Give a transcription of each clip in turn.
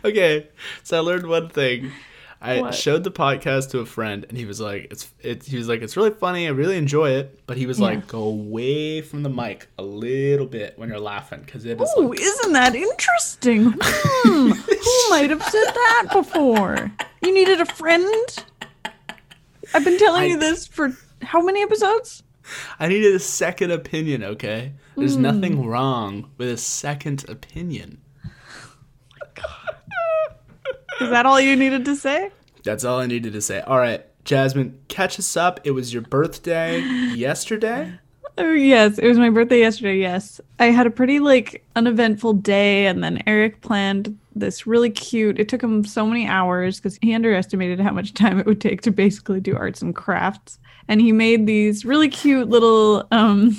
okay, so I learned one thing. I What? showed the podcast to a friend, and he was like, "It's it's." He was like, "It's really funny. I really enjoy it." But he was Yeah. like, "Go away from the mic a little bit when you're laughing, because it is Oh, like isn't that interesting? Hmm, who might have said that before? You needed a friend? I've been telling I- you this for how many episodes? I needed a second opinion. Okay, there's Hmm. nothing wrong with a second opinion. Is that all you needed to say? That's all I needed to say. All right, Jasmine, catch us up. It was your birthday yesterday. Oh, yes, it was my birthday yesterday. Yes. I had a pretty like uneventful day and then Eric planned this really cute. It took him so many hours cuz he underestimated how much time it would take to basically do arts and crafts. And he made these really cute little um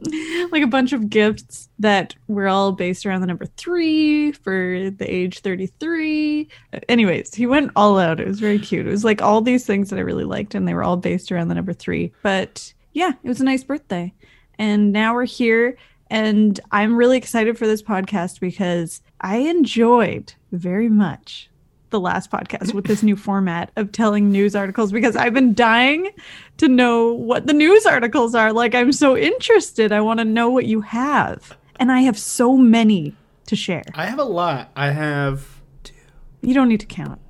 like a bunch of gifts that were all based around the number 3 for the age 33. Anyways, he went all out. It was very cute. It was like all these things that I really liked and they were all based around the number 3. But yeah, it was a nice birthday. And now we're here. And I'm really excited for this podcast because I enjoyed very much the last podcast with this new format of telling news articles because I've been dying to know what the news articles are. Like, I'm so interested. I want to know what you have. And I have so many to share. I have a lot. I have two. You don't need to count.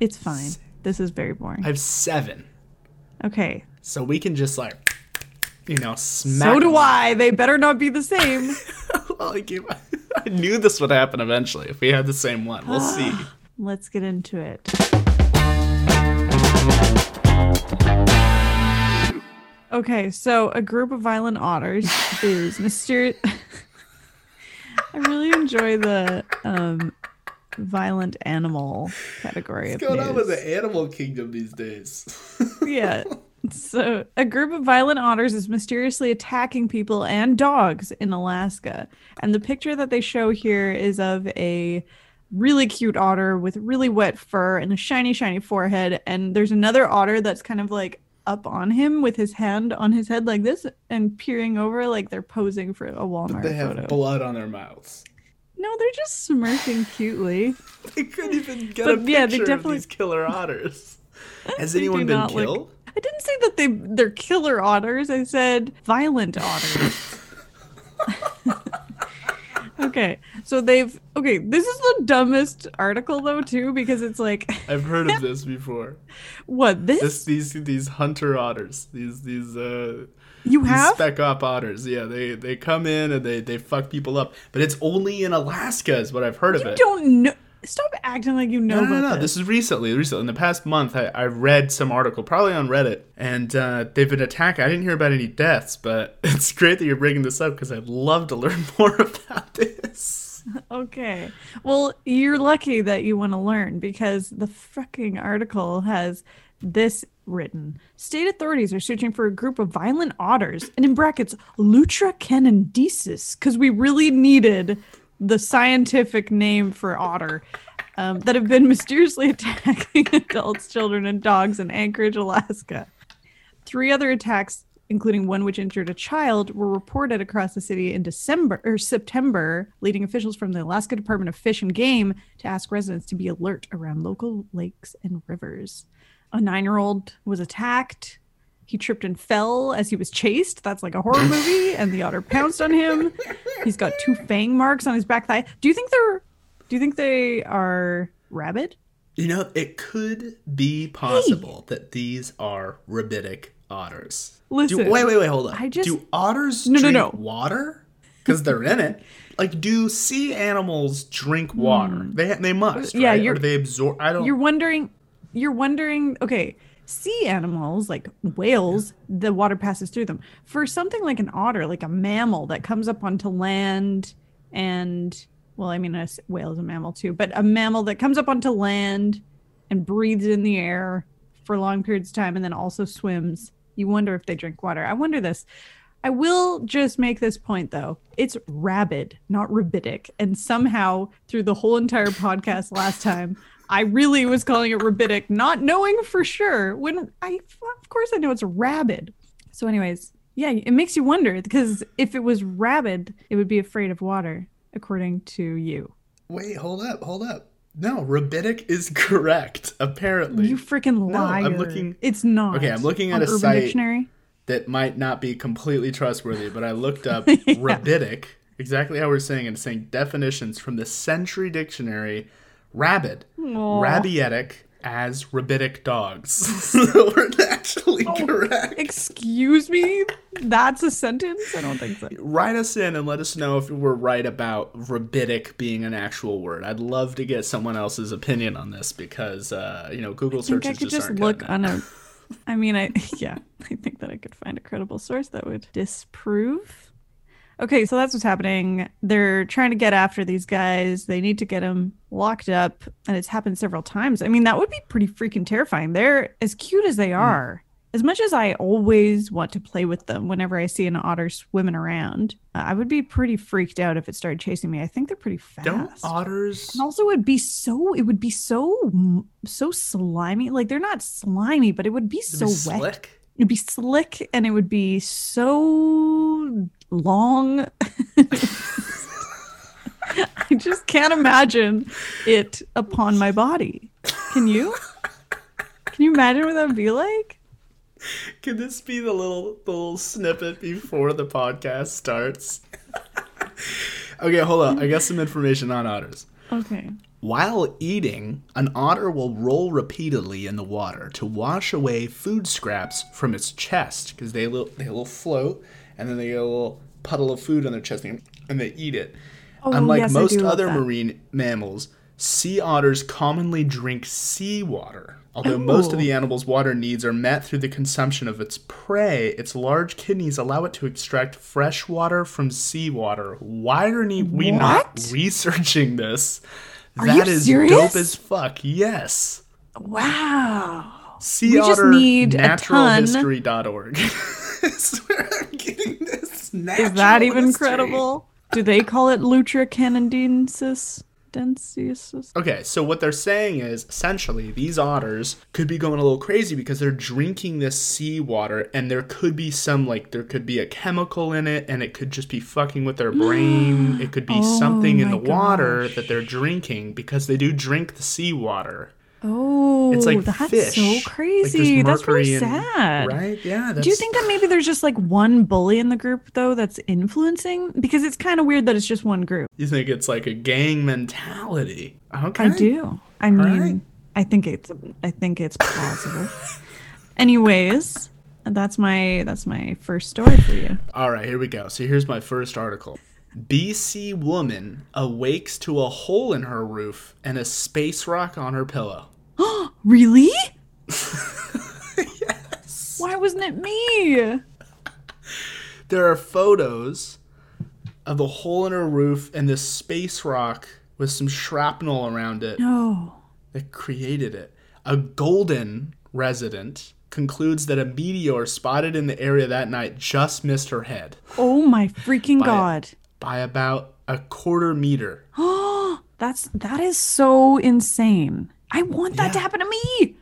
It's fine. This is very boring. I have seven. Okay. So we can just like, you know, smack. So do them. I. They better not be the same. well, I, I knew this would happen eventually if we had the same one. We'll see. Let's get into it. Okay, so a group of violent otters is mysterious. I really enjoy the um, violent animal category What's going on with the animal kingdom these days? yeah. So, a group of violent otters is mysteriously attacking people and dogs in Alaska. And the picture that they show here is of a really cute otter with really wet fur and a shiny, shiny forehead. And there's another otter that's kind of like up on him with his hand on his head like this and peering over like they're posing for a Walmart they have photo. blood on their mouths. no, they're just smirking cutely. They couldn't even get But, a picture yeah, they definitely- of these killer otters. Has anyone been not look- killed? I didn't say that they they're killer otters. I said violent otters. okay, so they've okay. This is the dumbest article though too because it's like I've heard of this before. what this, This these these hunter otters. These these uh you these have spec op otters. Yeah, they they come in and they they fuck people up. But it's only in Alaska is what I've heard of it. you don't know. Stop acting like you know No, no, no. this. This is recently. Recently, in the past month, I, I read some article, probably on Reddit, and uh, they've been attacking. I didn't hear about any deaths, but it's great that you're bringing this up because I'd love to learn more about this. Okay. Well, you're lucky that you want to learn because the fucking article has this written. State authorities are searching for a group of violent otters, and in brackets, Lutra canadensis, because we really needed the scientific name for otter. Um, that have been mysteriously attacking adults, children, and dogs in Anchorage, Alaska. Three other attacks, including one which injured a child, were reported across the city in December or September, leading officials from the Alaska Department of Fish and Game to ask residents to be alert around local lakes and rivers. A nine-year-old was attacked. He tripped and fell as he was chased. That's like a horror movie, and the otter pounced on him. He's got two fang marks on his back thigh. Do you think they're? Do you think they are rabid? You know, it could be possible that these are rabidic otters. Listen, do, wait, wait, wait, hold on. I just- do otters No, no, drink no. water? Because they're in it. Like, do sea animals drink water? Hmm. They they must. Yeah, right? you're- Or do they absorb? I don't. You're wondering, you're wondering, okay, sea animals like whales, the water passes through them. For something like an otter, like a mammal that comes up onto land and, well, I mean, a whale is a mammal too, but a mammal that comes up onto land and breathes in the air for long periods of time and then also swims, you wonder if they drink water. I wonder this. I will just make this point though. It's rabid, not rabidic. And somehow through the whole entire podcast last time, I really was calling it rabidic, not knowing for sure. When I, of course, I know it's rabid. So, anyways, yeah, it makes you wonder because if it was rabid, it would be afraid of water, according to you. Wait, hold up, hold up. No, rabbinic is correct. Apparently, You freaking liar. No. I'm looking- It's not. Okay, I'm looking at a Urban site- Dictionary. that might not be completely trustworthy, but I looked up Yeah. rabbinic, exactly how we're saying it, it's saying definitions from the Century Dictionary. Rabid, Aw. rabietic as rabbinic dogs. so we're actually Oh. correct. Excuse me? That's a sentence? I don't think so. Write us in and let us know if we're right about rabbinic being an actual word. I'd love to get someone else's opinion on this because, uh, you know, Google I think I could just, just look on a. I mean, I yeah, I think that I could find a credible source that would disprove. Okay, so that's what's happening. They're trying to get after these guys. They need to get them locked up, and it's happened several times. I mean, that would be pretty freaking terrifying. They're as cute as they are. As much as I always want to play with them whenever I see an otter swimming around, uh, I would be pretty freaked out if it started chasing me. I think they're pretty fast. Don't otters. And also, it would be so. It would be so so slimy. Like they're not slimy, but it would be It'd so be wet. slick? It'd be slick, and it would be so long. I just can't imagine it upon my body. Can you? Can you imagine what that would be like? Can this be the little the little snippet before the podcast starts? okay, hold on. I got some information on otters. Okay. While eating, an otter will roll repeatedly in the water to wash away food scraps from its chest because they will they will float and then they get a little puddle of food on their chest and they eat it. Oh, Unlike yes, most other marine mammals, sea otters commonly drink seawater. Although most of the animal's water needs are met through the consumption of its prey, its large kidneys allow it to extract fresh water from seawater. Why are we not researching this? Are That is serious? dope as fuck. Yes. Wow. Sea We just otter need a ton. naturalhistory.org. is where I'm getting this. Is that even credible? Do they call it Lutra canadensis? Densis? Okay, so what they're saying is essentially these otters could be going a little crazy because they're drinking this seawater and there could be some like there could be a chemical in it and it could just be fucking with their brain. it could be Oh something in the my water that they're drinking because they do drink the seawater. Oh, It's like oh, that's fish. so crazy. there's that's really sad. Right? Yeah. That's, Do you think that maybe there's just like one bully in the group though that's influencing? Because it's kind of weird that it's just one group. you think it's like a gang mentality? Okay. I do. I mean, right. I think it's I think it's plausible. Anyways, that's my that's my first story for you. All right, here we go. So here's my first article. BC woman awakes to a hole in her roof and a space rock on her pillow. Oh really? yes. Why wasn't it me? There are photos of the hole in her roof and this space rock with some shrapnel around it No. that created it. A Golden resident concludes that a meteor spotted in the area that night just missed her head Oh my freaking By- god. by about a quarter meter. Oh, that's that is so insane. I want that to happen to me.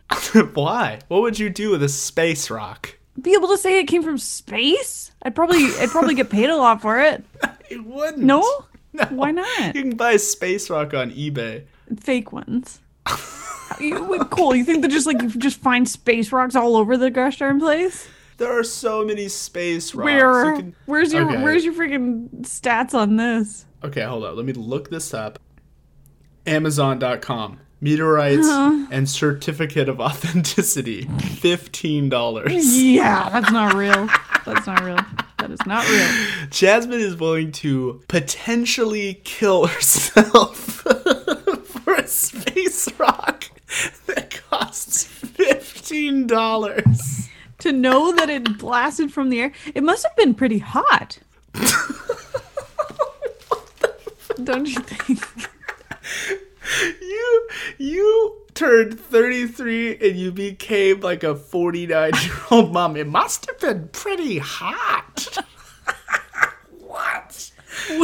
Why? What would you do with a space rock? Be able to say it came from space? I'd probably I'd probably get paid a lot for it. You wouldn't. No? No. Why not? You can buy a space rock on eBay. Fake ones. You- cool. You think that just like you just find space rocks all over the gosh darn place? There are so many space rocks. Where? You can- Where's your Okay. Where's your freaking stats on this? Okay, hold on. Let me look this up. Amazon.com. Meteorites Uh-huh. and certificate of authenticity. Fifteen dollars. Yeah, that's not real. That's not real. That is not real. Jasmine is willing to potentially kill herself for a space rock that costs fifteen dollars. To know that it blasted from the air, it must have been pretty hot. Don't you think? You you turned 33 and you became like a 49 year old mom. It must have been pretty hot. what?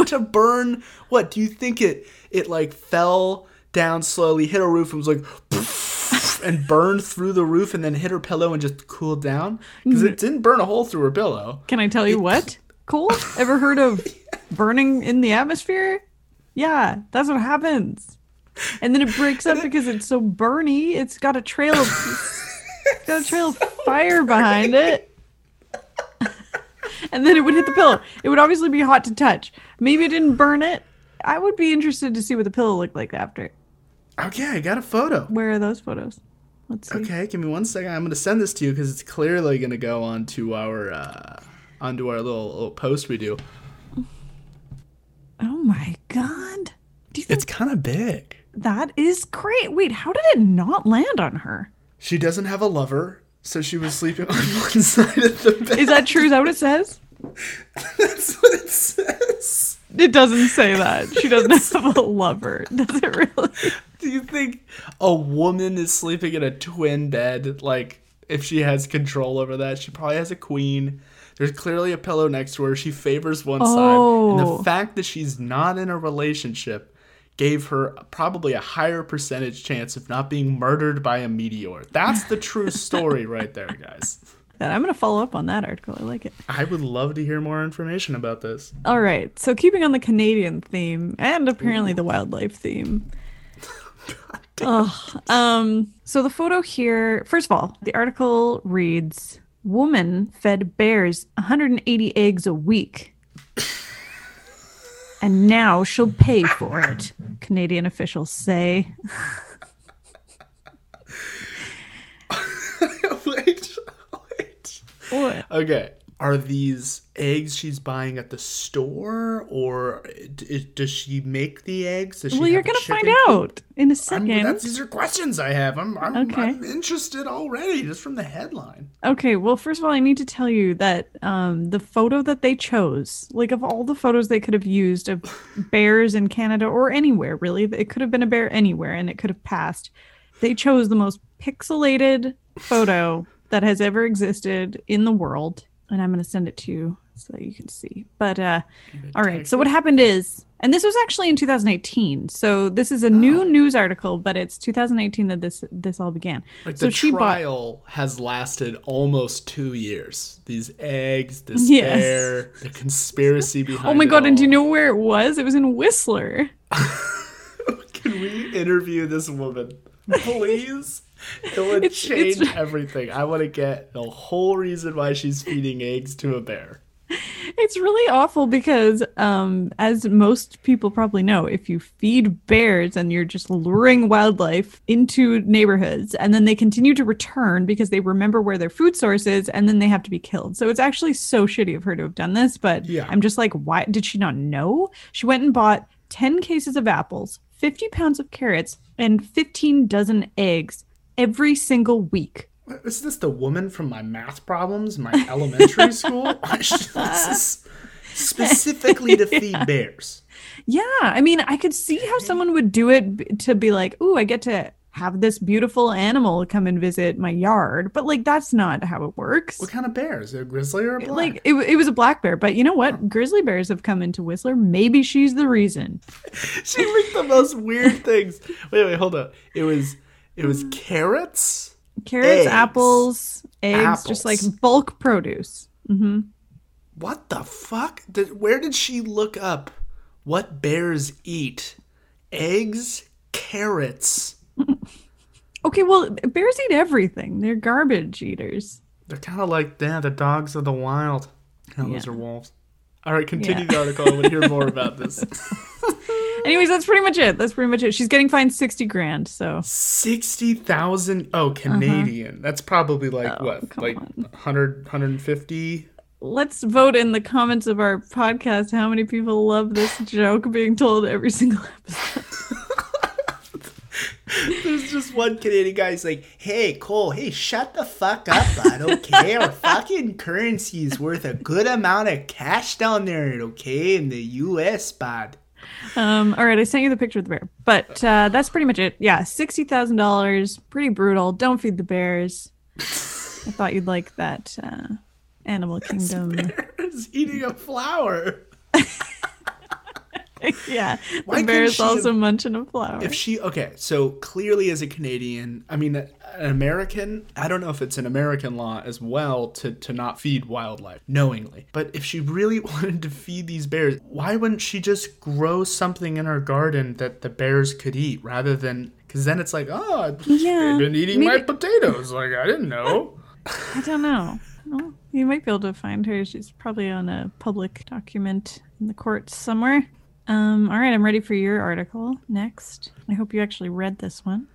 To burn what? Do you think it it like fell down slowly, hit a roof and was like and burned through the roof and then hit her pillow and just cooled down? Because it mm. didn't burn a hole through her pillow. Can I tell you what? Cool. Ever heard of burning in the atmosphere? Yeah, that's what happens. and then it breaks up because it's so burny. It's got a trail of it's got a trail of fire behind it. and then it would hit the pillow. It would obviously be hot to touch. Maybe it didn't burn it. I would be interested to see what the pillow looked like after. Okay, I got a photo. Where are those photos? Let's see. Okay, give me one second. I'm gonna send this to you because it's clearly gonna go onto our uh, onto our little, little post we do. Oh my god. Do you think It's kind of big. That is great? Wait, how did it not land on her? She doesn't have a lover, so she was sleeping on one side of the bed. Is that true? Is that what it says? That's what it says. It doesn't say that. She doesn't have a lover. Does it really? Do you think a woman is sleeping in a twin bed? Like, if she has control over that, she probably has a queen. There's clearly a pillow next to her. She favors one side. And Oh. the fact that she's not in a relationship gave her probably a higher percentage chance of not being murdered by a meteor. That's the true story right there, guys. I'm gonna follow up on that article. I like it. I would love to hear more information about this. All right. So keeping on the Canadian theme and apparently the wildlife theme. Ugh. um. So the photo here. First of all, the article reads: "Woman fed bears 180 eggs a week." And now she'll pay for it, Canadian officials say. wait, wait. What? Okay. Are these eggs she's buying at the store, or d- does she make the eggs? Well, you're gonna find out in a I'm, second. that's, these are questions I have. I'm, I'm, Okay. I'm interested already just from the headline. Okay, well, first of all, I need to tell you that um, the photo that they chose, like of all the photos they could have used of bears in Canada or anywhere, really, it could have been a bear anywhere and it could have passed. They chose the most pixelated photo that has ever existed in the world. And I'm going to send it to you so that you can see. But, uh, all right, so what happened is, and this was actually in 2018. So this is a new news article, but it's 2018 that this this all began. Like so the she bought. trial has lasted almost two years. These eggs, this Yes. bear, the conspiracy behind. Oh my god, and do you know where it was? It was in Whistler. Can we interview this woman, please? It would It's- change it's- everything. I want to get the whole reason why she's feeding eggs to a bear. It's really awful because, um, as most people probably know, if you feed bears and you're just luring wildlife into neighborhoods and then they continue to return because they remember where their food source is and then they have to be killed. So it's actually so shitty of her to have done this, but Yeah. I'm just like, why did she not know? She went and bought 10 cases of apples, 50 pounds of carrots, and 15 dozen eggs every single week. Is this the woman from my math problems, my elementary school? this is specifically to feed bears. Yeah, I mean, I could see how someone would do it to be like, "Ooh, I get to have this beautiful animal come and visit my yard," but like that's not how it works. What kind of bear? Is it A grizzly or a black? Like it, it was a black bear, but you know what? Grizzly bears have come into Whistler. Maybe she's the reason. she picked the most weird things. Wait, wait, hold up. It was it was carrots. Carrots, Eggs. apples, eggs, just like bulk produce. Mm-hmm. What the fuck? Did, where did she look up what bears eat? Eggs, carrots. Okay, well, bears eat everything. They're garbage eaters. They're kind of like yeah, the dogs of the wild. Oh, those are wolves. All right, continue Yeah. the article. I want to hear more about this. Anyways, that's pretty much it. That's pretty much it. She's getting fined sixty grand. So Sixty thousand. Oh, Canadian. That's probably like Uh-huh. Oh, what, like on. 100, 150? let's vote in the comments of our podcast how many people love this joke being told every single episode. Just one Canadian guy who's like, hey, Cole, hey, shut the fuck up, bud, okay? Our fucking currency is worth a good amount of cash down there, okay? In the US, bud. Um, all right, I sent you the picture of the bear, but uh, that's pretty much it. Yeah, sixty thousand dollars, pretty brutal. Don't feed the bears. I thought you'd like that uh, Animal Kingdom. Bear's eating a flower. yeah. Why the bear is also have- munching a flower. If she okay, so clearly as a Canadian, I mean, an American. I don't know if it's an American law as well to to not feed wildlife knowingly. But if she really wanted to feed these bears, why wouldn't she just grow something in her garden that the bears could eat rather than? Because then it's like, oh, Yeah, they've been eating my potatoes. Like I didn't know. I don't know. Well, you might be able to find her. She's probably on a public document in the courts somewhere. Um, all right, I'm ready for your article next. I hope you actually read this one.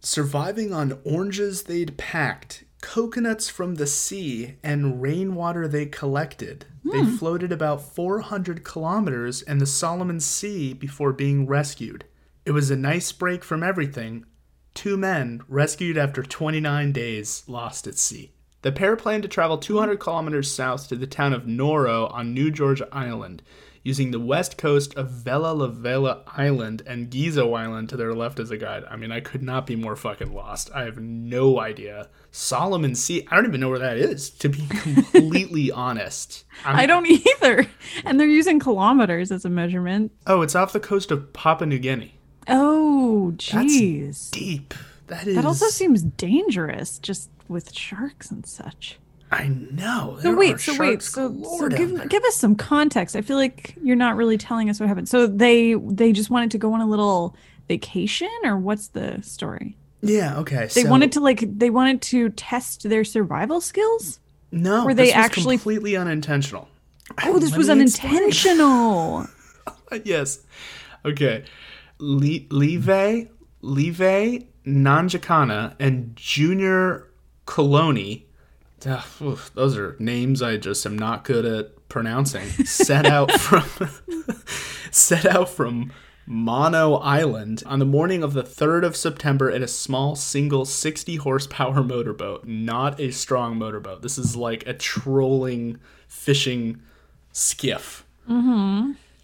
Surviving on oranges they'd packed, coconuts from the sea, and rainwater they collected. They floated about 400 kilometers in the Solomon Sea before being rescued. It was a nice break from everything. Two men, rescued after 29 days, lost at sea. The pair planned to travel 200 kilometers south to the town of Noro on New Georgia Island, using the west coast of Vella Lavella Island and Gizo Island to their left as a guide. I mean, I could not be more fucking lost. I have no idea. Solomon Sea, I don't even know where that is, to be completely honest. I'm- I don't either. And they're using kilometers as a measurement. oh, it's off the coast of Papua New Guinea. Oh, jeez. Deep. That is. That also seems dangerous, just with sharks and such. I know. So wait, so wait, so, so give give us some context. I feel like you're not really telling us what happened. So they they just wanted to go on a little vacation, or what's the story? Yeah. Okay. They so, wanted to like they wanted to test their survival skills. No. were they this was actually- completely unintentional? Oh, this Let was unintentional. yes. Okay. Le- Leve, Leve Nanjikana, and Junior Qoloni. Ugh, oof, those are names I just am not good at pronouncing. set out from set out from Mono Island on the morning of the 3rd of September in a small single 60 horsepower motorboat, not a strong motorboat. This is like a trolling fishing skiff.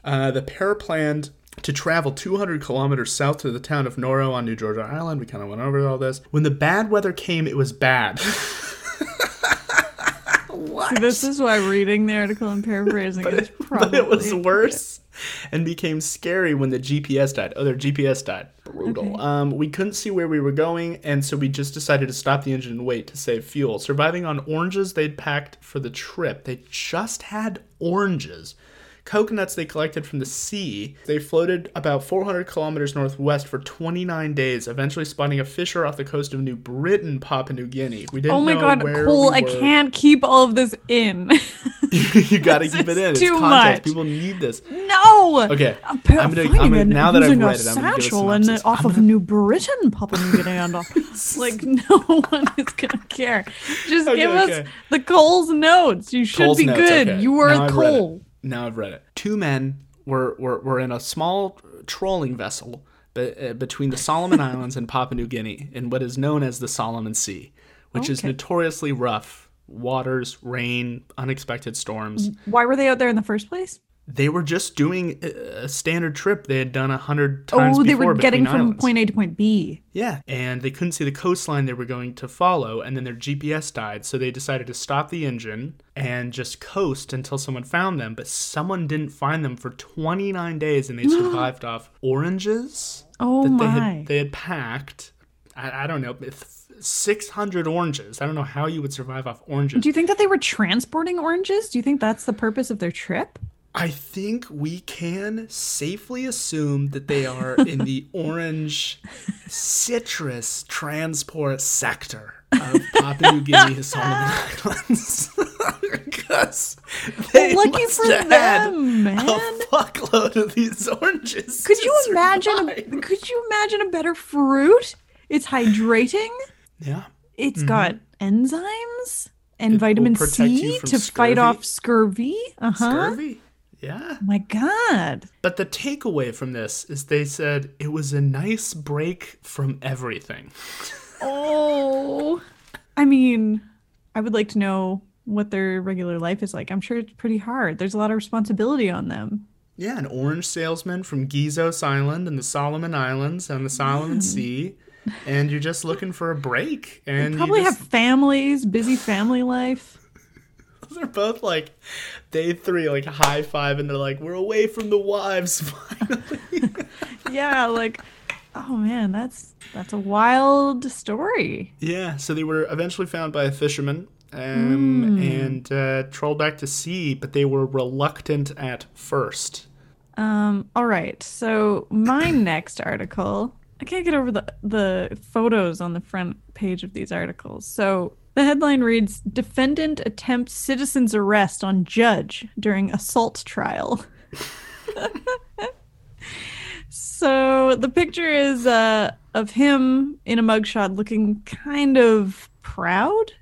Uh, the pair planned to travel 200 kilometers south to the town of Noro on New Georgia Island. We kind of went over all this. When the bad weather came, it was bad. See, this is why reading the article and paraphrasing is probably but it was worse and became scary when the GPS died. Oh, their GPS died. Brutal. Okay. Um, we couldn't see where we were going, and so we just decided to stop the engine and wait to save fuel. Surviving on oranges they'd packed for the trip. They just had oranges. Coconuts they collected from the sea. They floated about 400 kilometers northwest for 29 days, eventually spotting a fisher off the coast of New Britain, Papua New Guinea. We didn't Oh my god, Cole, we I can't keep all of this in. you gotta keep it in. It's too context. much. People need this. no. Okay, uh, I'm, gonna- I'm gonna- now that I've read it, I'm gonna give a satchel and off I'm of New Britain, Papua New Guinea, and off. like no one is gonna care. Just Okay, give us the Cole's notes. You should Cole's be notes, good. okay. You are Now a I've read it. Cole. Now I've read it. Two men were were, were in a small trolling vessel be, uh, between the Solomon Islands and Papua New Guinea in what is known as the Solomon Sea, which is notoriously rough. Waters, rain, unexpected storms. Why were they out there in the first place? They were just doing a standard trip they had done a hundred oh, times Oh, they were getting from islands. point A to point B. Yeah, and they couldn't see the coastline they were going to follow, and then their GPS died, so they decided to stop the engine and just coast until someone found them. But someone didn't find them for 29 days, and they survived off oranges Oh that they my. had they had packed. I, I don't know, 600 oranges. I don't know how you would survive off oranges. Do you think that they were transporting oranges? Do you think that's the purpose of their trip? I think we can safely assume that they are in the orange citrus transport sector of Papua New Guinea Solomon Islands. Because they Lucky must for them, man. a fuckload of these oranges. Could you imagine? survive. Could you imagine a better fruit? It's hydrating. Yeah. It's got enzymes and Mm-hmm. vitamin C to fight off scurvy. Uh huh. Scurvy. Yeah. Oh my God. But the takeaway from this is they said it was a nice break from everything. Oh. I mean, I would like to know what their regular life is like. I'm sure it's pretty hard. There's a lot of responsibility on them. Yeah, an orange salesman from Gizos Island and the Solomon Islands and the Solomon mm. Sea, and you're just looking for a break. And Probably you have families, busy family life. They're both like day three, like high five, and they're like, "We're away from the wives finally." yeah, like oh man, that's that's a wild story. yeah. So they were eventually found by a fisherman. Um, and uh, trolled back to sea, but they were reluctant at first. Um, all right. So my next article, I can't get over the the photos on the front page of these articles. So the headline reads Defendant attempts citizen's arrest on judge during assault trial. so the picture is uh of him in a mugshot looking kind of proud.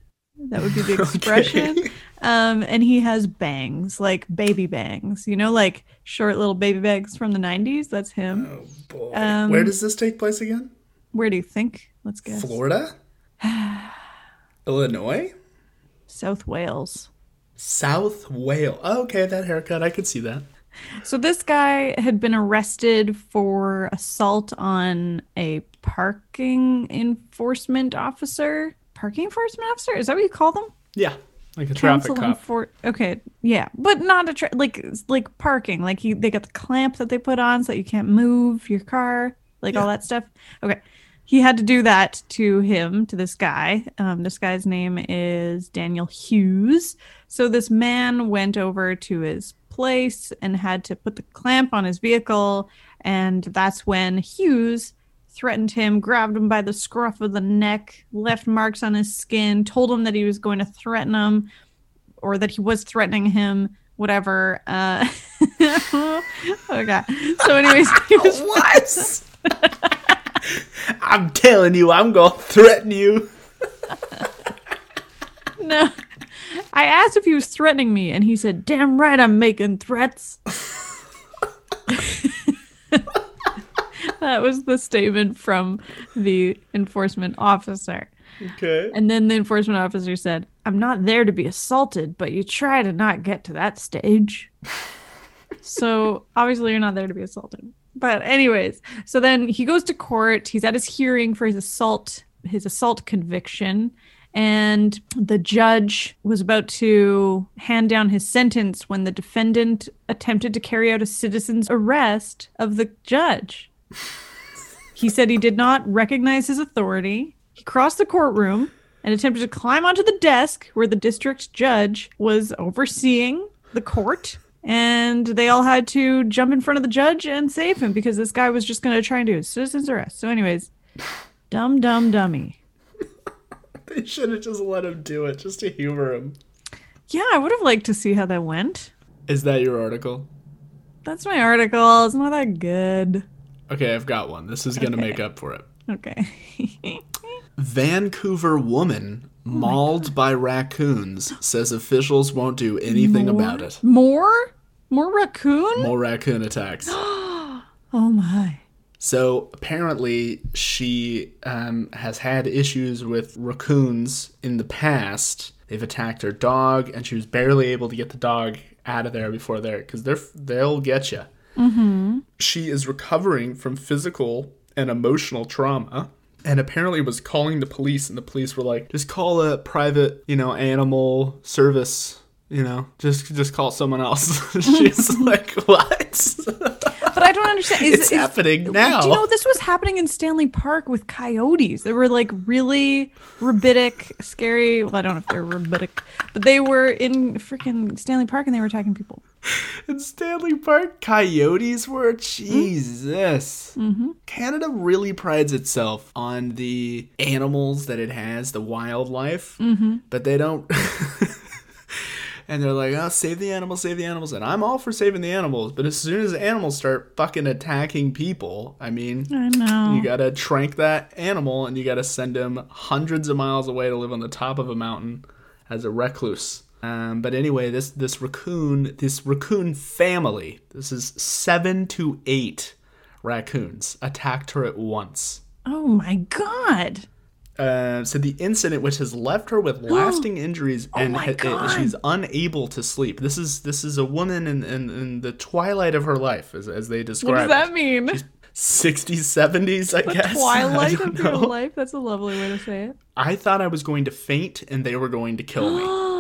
That would be the expression. Okay. Um, and he has bangs, like baby bangs, you know, like short little baby bangs from the 90s. That's him. Oh boy. Um, Where does this take place again? Where do you think? Let's guess. Florida? Illinois? South Wales. South Wales. Oh, okay, that haircut. I could see that. So this guy had been arrested for assault on a parking enforcement officer. Parking enforcement officer? Is that what you call them? Yeah, like a traffic cop. enfor- okay, yeah, but not a tra- like like parking. Like he, they got the clamp that they put on so that you can't move your car, like all that stuff. Okay, he had to do that to him, to this guy. Um, this guy's name is Daniel Hughes. So this man went over to his place and had to put the clamp on his vehicle, and that's when Hughes threatened him, grabbed him by the scruff of the neck, left marks on his skin, told him that he was going to threaten him or that he was threatening him, whatever. Uh, okay. So, anyways, he was What? I'm telling you, I'm gonna threaten you. no. I asked if he was threatening me, and he said, "Damn right, I'm making threats." that was the statement from the enforcement officer. Okay. And then the enforcement officer said, I'm not there to be assaulted, but you try to not get to that stage. so obviously you're not there to be assaulted. But anyways, so then he goes to court. He's at his hearing for his assault, his assault conviction. And the judge was about to hand down his sentence when the defendant attempted to carry out a citizen's arrest of the judge. He said he did not recognize his authority. He crossed the courtroom and attempted to climb onto the desk where the district judge was overseeing the court. And they all had to jump in front of the judge and save him because this guy was just going to try and do a citizen's arrest. So, anyways, dumb, dumb, dummy. They should have just let him do it, just to humor him. Yeah, I would have liked to see how that went. Is that your article? That's my article. It's not that good. Okay, I've got one. This is gonna Okay. make up for it. Okay. Vancouver woman mauled by raccoons says officials won't do anything about it. More? More raccoon? More raccoon attacks. Oh my. So apparently, she um, has had issues with raccoons in the past. They've attacked her dog, and she was barely able to get the dog out of there before they're because they're they'll get you. Mm-hmm. She is recovering from physical and emotional trauma. And apparently was calling the police, and the police were like, "Just call a private, you know, animal service. You know, just just call someone else." She's like, "What? But I don't understand. Is, it's is- happening now." Do you know this was happening in Stanley Park with coyotes? They were like really rabbinic, scary. Well, I don't know if they're rabbinic, but they were in freaking Stanley Park and they were attacking people. In Stanley Park, coyotes were hmm? Jesus. Mm-hmm. Canada really prides itself on the animals that it has, the wildlife, mm-hmm. but they don't. and they're like, "Oh, save the animals, save the animals," and I'm all for saving the animals, but as soon as animals start fucking attacking people, I mean. I know. You gotta trank that animal and you gotta send him hundreds of miles away to live on the top of a mountain as a recluse. Um, but anyway, this this raccoon, this raccoon family, this is seven to eight raccoons attacked her at once. oh my god. Uh, so the incident, which has left her with lasting injuries, and Oh my ha- God. she's unable to sleep. This is this is a woman in, in, in the twilight of her life, as, as they describe. What does that it. mean? 60s, 70s, I the guess. I twilight don't of your know. life. That's a lovely way to say it. I thought I was going to faint and they were going to kill me.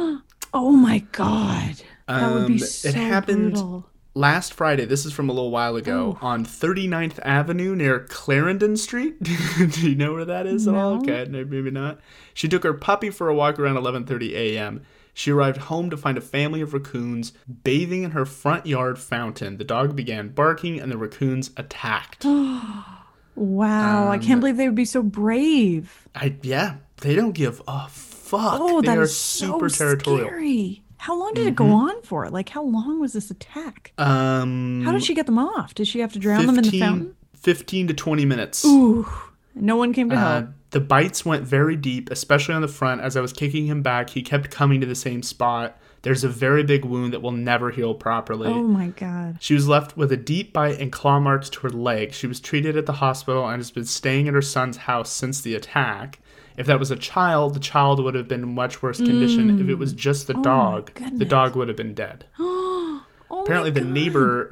Oh my god. That would be Um, so it happened brutal. last Friday. This is from a little while ago on 39th Avenue near Clarendon Street. Do you know where that is at all? Okay, maybe not. She took her puppy for a walk around 11:30 a.m. She arrived home to find a family of raccoons bathing in her front yard fountain. The dog began barking and the raccoons attacked. Wow, I Um, can't believe they would be so brave. I yeah, they don't give a fuck. Oh, they that are is super so territorial. Mm-hmm. scary. How long did it go on for? Like, how long was this attack? Um, How did she get them off? Did she have to drown them in the fountain? 15 to 20 minutes. Ooh, no one came to Uh, help. the bites went very deep, especially on the front. As I was kicking him back, he kept coming to the same spot. There's a very big wound that will never heal properly. Oh my god. She was left with a deep bite and claw marks to her leg. She was treated at the hospital and has been staying at her son's house since the attack. If that was a child, the child would have been in much worse condition. If it was just the dog, the Mm. Oh dog would have been dead. Oh Apparently, the neighbor,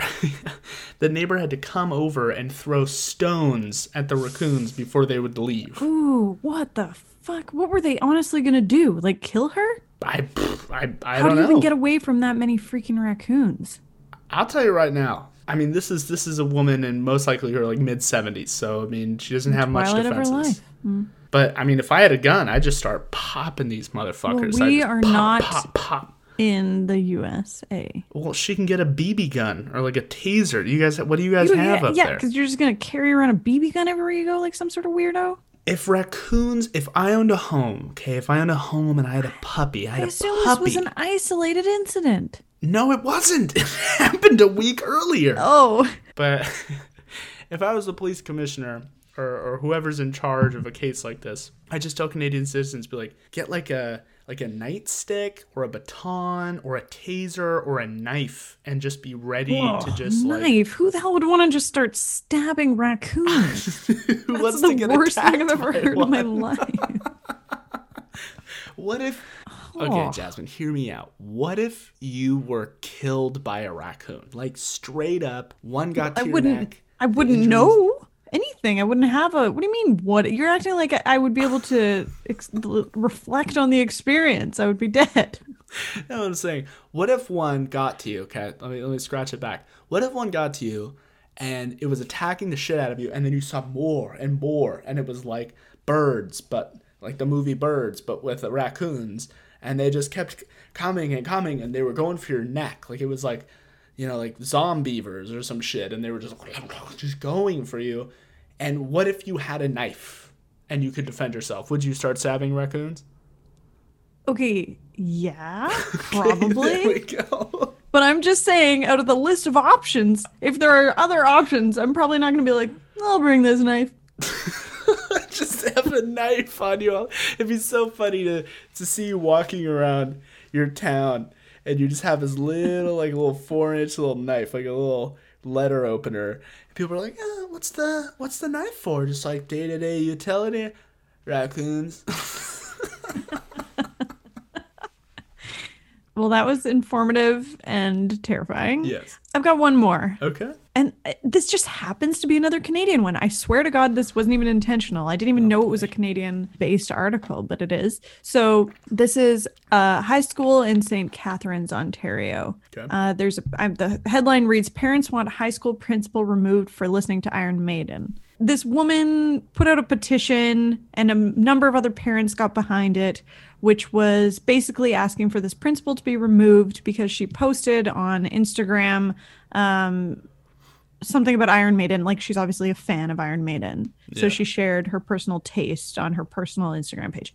the neighbor had to come over and throw stones at the raccoons before they would leave. Ooh, what the fuck? What were they honestly gonna do? Like kill her? I, I, I How don't know. How do you know. even get away from that many freaking raccoons? I'll tell you right now. I mean, this is this is a woman in most likely her like mid seventies. So I mean, she doesn't have much Twilight of her defenses. life. But I mean, if I had a gun, I'd just start popping these motherfuckers. Well, we are pop, not- pop, pop. In the USA. Well, she can get a BB gun or like a taser. You guys? What do you guys Ew, have yeah, up yeah, there? Yeah, because you're just gonna carry around a BB gun everywhere you go, like some sort of weirdo. If raccoons, if I owned a home, okay, if I owned a home and I had a puppy, I I had a assume this was an isolated incident. No, it wasn't. It happened a week earlier. Oh, But if I was the police commissioner or, or whoever's in charge of a case like this, I just tell Canadian citizens be like, get like a like a nightstick or a baton or a taser or a knife and just be ready to just like knife! Who the hell would want to just start stabbing raccoons? who That's wants the to get worst thing I've ever heard in my life. What if Okay. Jasmine, hear me out. What if you were killed by a raccoon? Like straight up, one got to I your wouldn't. neck. I wouldn't know anything. I wouldn't have a. What do you mean? What? You're acting like I- would be able to ex- reflect on the experience. I would be dead. No, I'm saying, what if one got to you? Okay, let me let me scratch it back. What if one got to you, and it was attacking the shit out of you, and then you saw more and more, and it was like birds, but like the movie Birds, but with the raccoons, and they just kept coming and coming, and they were going for your neck, like it was like, you know, like Zombeavers or some shit, and they were just just going for you. And what if you had a knife and you could defend yourself? Would you start stabbing raccoons? Okay. Yeah. there Probably. we go. but I'm just saying, out of the list of options, if there are other options, I'm probably not going to be like, I'll bring this knife. just have a knife on you. It'd be so funny to to see you walking around your town and you just have this little like a little four inch little knife, like a little letter opener. And people are like, oh, "What's the what's the knife for?" Just like day to day utility, raccoons. Well, that was informative and terrifying. yes. I've got one more. Okay. And uh, this just happens to be another Canadian one. I swear to God, this wasn't even intentional. I didn't even know it was a Canadian based article, but it is. So, this is a high school in St. Catharines, Ontario. Okay. Uh, there's a, I, the headline reads Parents want high school principal removed for listening to Iron Maiden. This woman put out a petition, and a number of other parents got behind it, which was basically asking for this principal to be removed because she posted on Instagram um, something about Iron Maiden. Like she's obviously a fan of Iron Maiden. So she shared her personal taste on her personal Instagram page.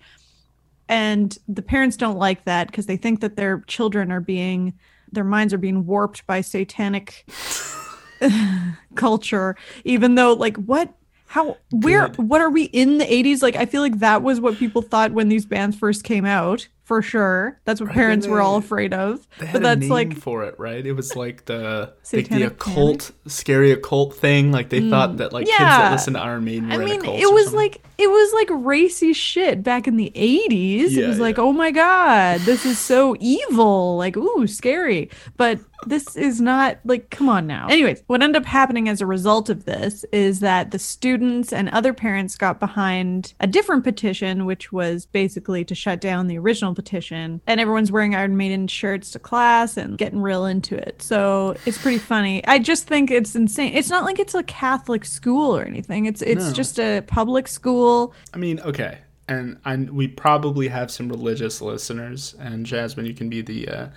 And the parents don't like that because they think that their children are being, their minds are being warped by satanic culture, even though, like, what? How, where, Good. what are we in the 80s? Like, I feel like that was what people thought when these bands first came out, for sure. That's what Right, parents were all afraid of. They But that's like, for it, right? It was like the like the occult, scary occult thing. Like they thought mm. that like kids that Yeah. listen to Iron Maiden were I in mean, it was something. like it was like racy shit back in the 80s. Yeah, it was like, yeah. oh my god, this is so evil. Like, ooh, scary. But this is not like come on now. Anyways, what ended up happening as a result of this is that the students and other parents got behind a different petition which was basically to shut down the original petition. and everyone's wearing Iron Maiden shirts to class and getting real into it. So it's pretty funny. I just think it's insane. It's not like it's a Catholic school or anything. It's it's No. just a public school. I mean, okay, and I, we probably have some religious listeners, and Jasmine, you can be the uh,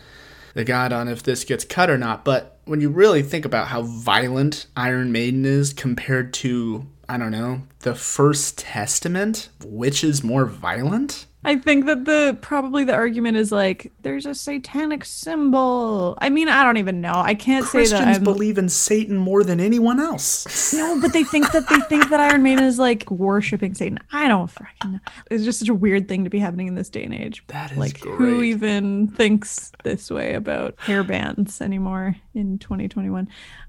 the guide on if this gets cut or not. But when you really think about how violent Iron Maiden is compared to, I don't know, the First Testament, which is more violent? I think that the probably the argument is like there's a satanic symbol. I mean, I don't even know. I can't say that Christians believe in Satan more than anyone else. No, but they think that they think that Iron Maiden is like worshiping Satan. I don't fucking know. It's just such a weird thing to be happening in this day and age. That is like who even thinks this way about hair bands anymore in 2021?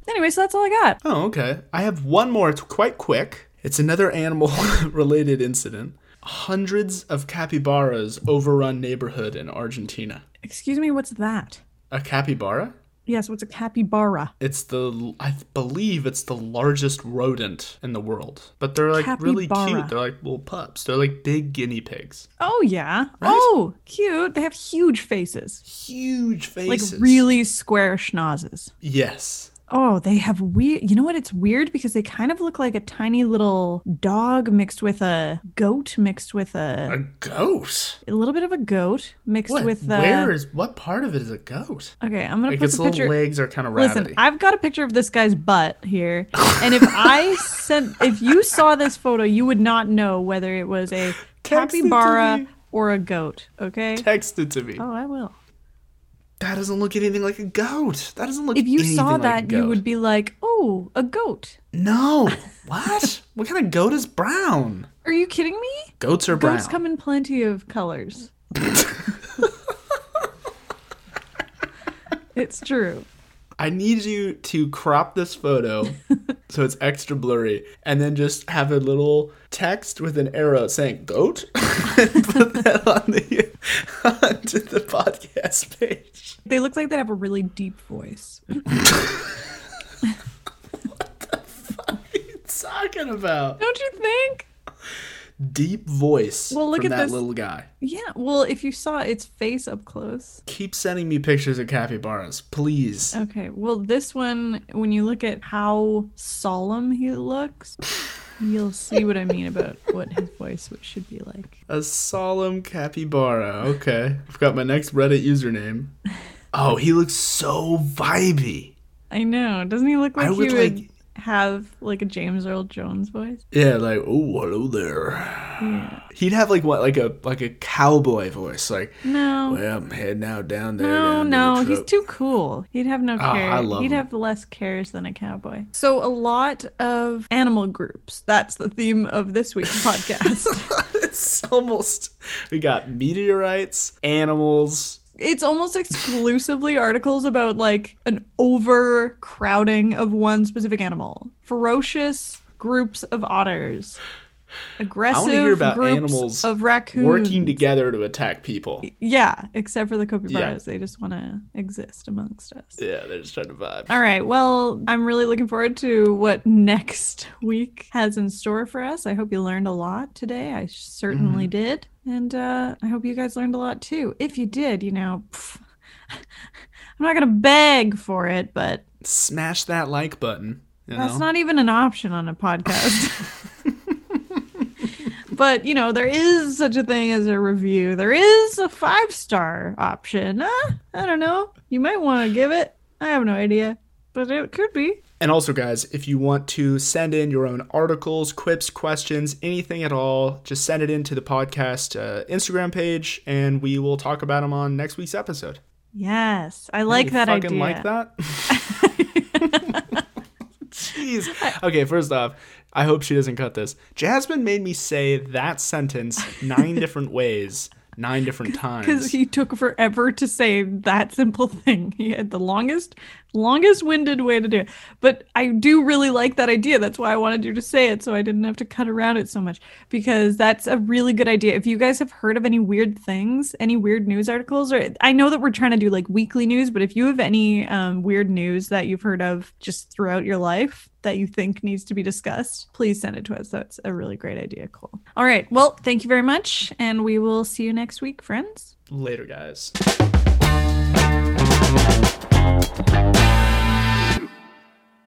Anyway, so that's all I got. Oh, okay. I have one more. It's quite quick. It's another animal related incident. Hundreds of capybaras overrun neighborhood in Argentina. Excuse me, what's that? A capybara? Yes, what's a capybara? It's the I believe it's the largest rodent in the world. But they're like really cute. They're like little pups. They're like big guinea pigs. Oh yeah. Oh, cute. They have huge faces. Huge faces. Like really square schnozzes. Yes. Oh, they have weird. You know what? It's weird because they kind of look like a tiny little dog mixed with a goat, mixed with A a, goat. a little bit of a goat, mixed What? with. Uh, Where is what part of it is a goat? Okay, I'm gonna Like put its the little picture. legs are kind of Listen. I've got a picture of this guy's butt here, and if I sent, if you saw this photo, you would not know whether it was a Text capybara or a goat. Okay. Text it to me. Oh, I will. That doesn't look anything like a goat. That doesn't look. Anything. Like a goat. If you saw like that, you would be like, "Oh, a goat." No. What? what kind of goat is brown? Are you kidding me? Goats are brown. Goats come in plenty of colors. it's true. I need you to crop this photo so it's extra blurry and then just have a little text with an arrow saying goat and put that on the onto the podcast page. They look like they have a really deep voice. What the fuck are you talking about? Don't you think? Deep voice Well, look from at that this. little guy. Yeah. Well, if you saw its face up close. Keep sending me pictures of capybaras, please. Okay. Well, this one, when you look at how solemn he looks, you'll see what I mean about what his voice should be like. A solemn capybara. Okay. I've got my next Reddit username. Oh, he looks so vibey. I know. Doesn't he look like I he would, would like- have like a James Earl Jones voice? Yeah, like oh hello there. Yeah. He'd have like what like a like a cowboy voice, like No. well I'm heading out down there. No, down no, the he's too cool. He'd have no Oh, care. I love He'd him. have less cares than a cowboy. So a lot of animal groups. That's the theme of this week's podcast. it's almost we got meteorites, animals. It's almost exclusively articles about like an overcrowding of one specific animal. Ferocious groups of otters. Aggressive hear about groups animals of raccoons. Working together to attack people. Yeah, except for the capybaras. They just want to exist amongst us. Yeah, they're just trying to vibe. All right. Well, I'm really looking forward to what next week has in store for us. I hope you learned a lot today. I certainly Mm-hmm. did. And uh, I hope you guys learned a lot too. If you did, you know, pff, I'm not going to beg for it, but Smash that like button. You that's know? not even an option on a podcast. but, you know, there is such a thing as a review. There is a five star option. Uh, I don't know. You might want to give it. I have no idea, but it could be. And also, guys, if you want to send in your own articles, quips, questions, anything at all, just send it into the podcast uh, Instagram page, and we will talk about them on next week's episode. Yes, I like that fucking idea. like that? Jeez. Okay, first off, I hope she doesn't cut this. Jasmine made me say that sentence nine different ways, nine different times. Because he took forever to say that simple thing. He had the longest, longest winded way to do it. But I do really like that idea. That's why I wanted you to say it so I didn't have to cut around it so much. Because that's a really good idea. If you guys have heard of any weird things, any weird news articles, or I know that we're trying to do like weekly news, but if you have any um, weird news that you've heard of just throughout your life, that you think needs to be discussed, please send it to us. That's a really great idea. Cool. All right. Well, thank you very much. And we will see you next week, friends. Later, guys.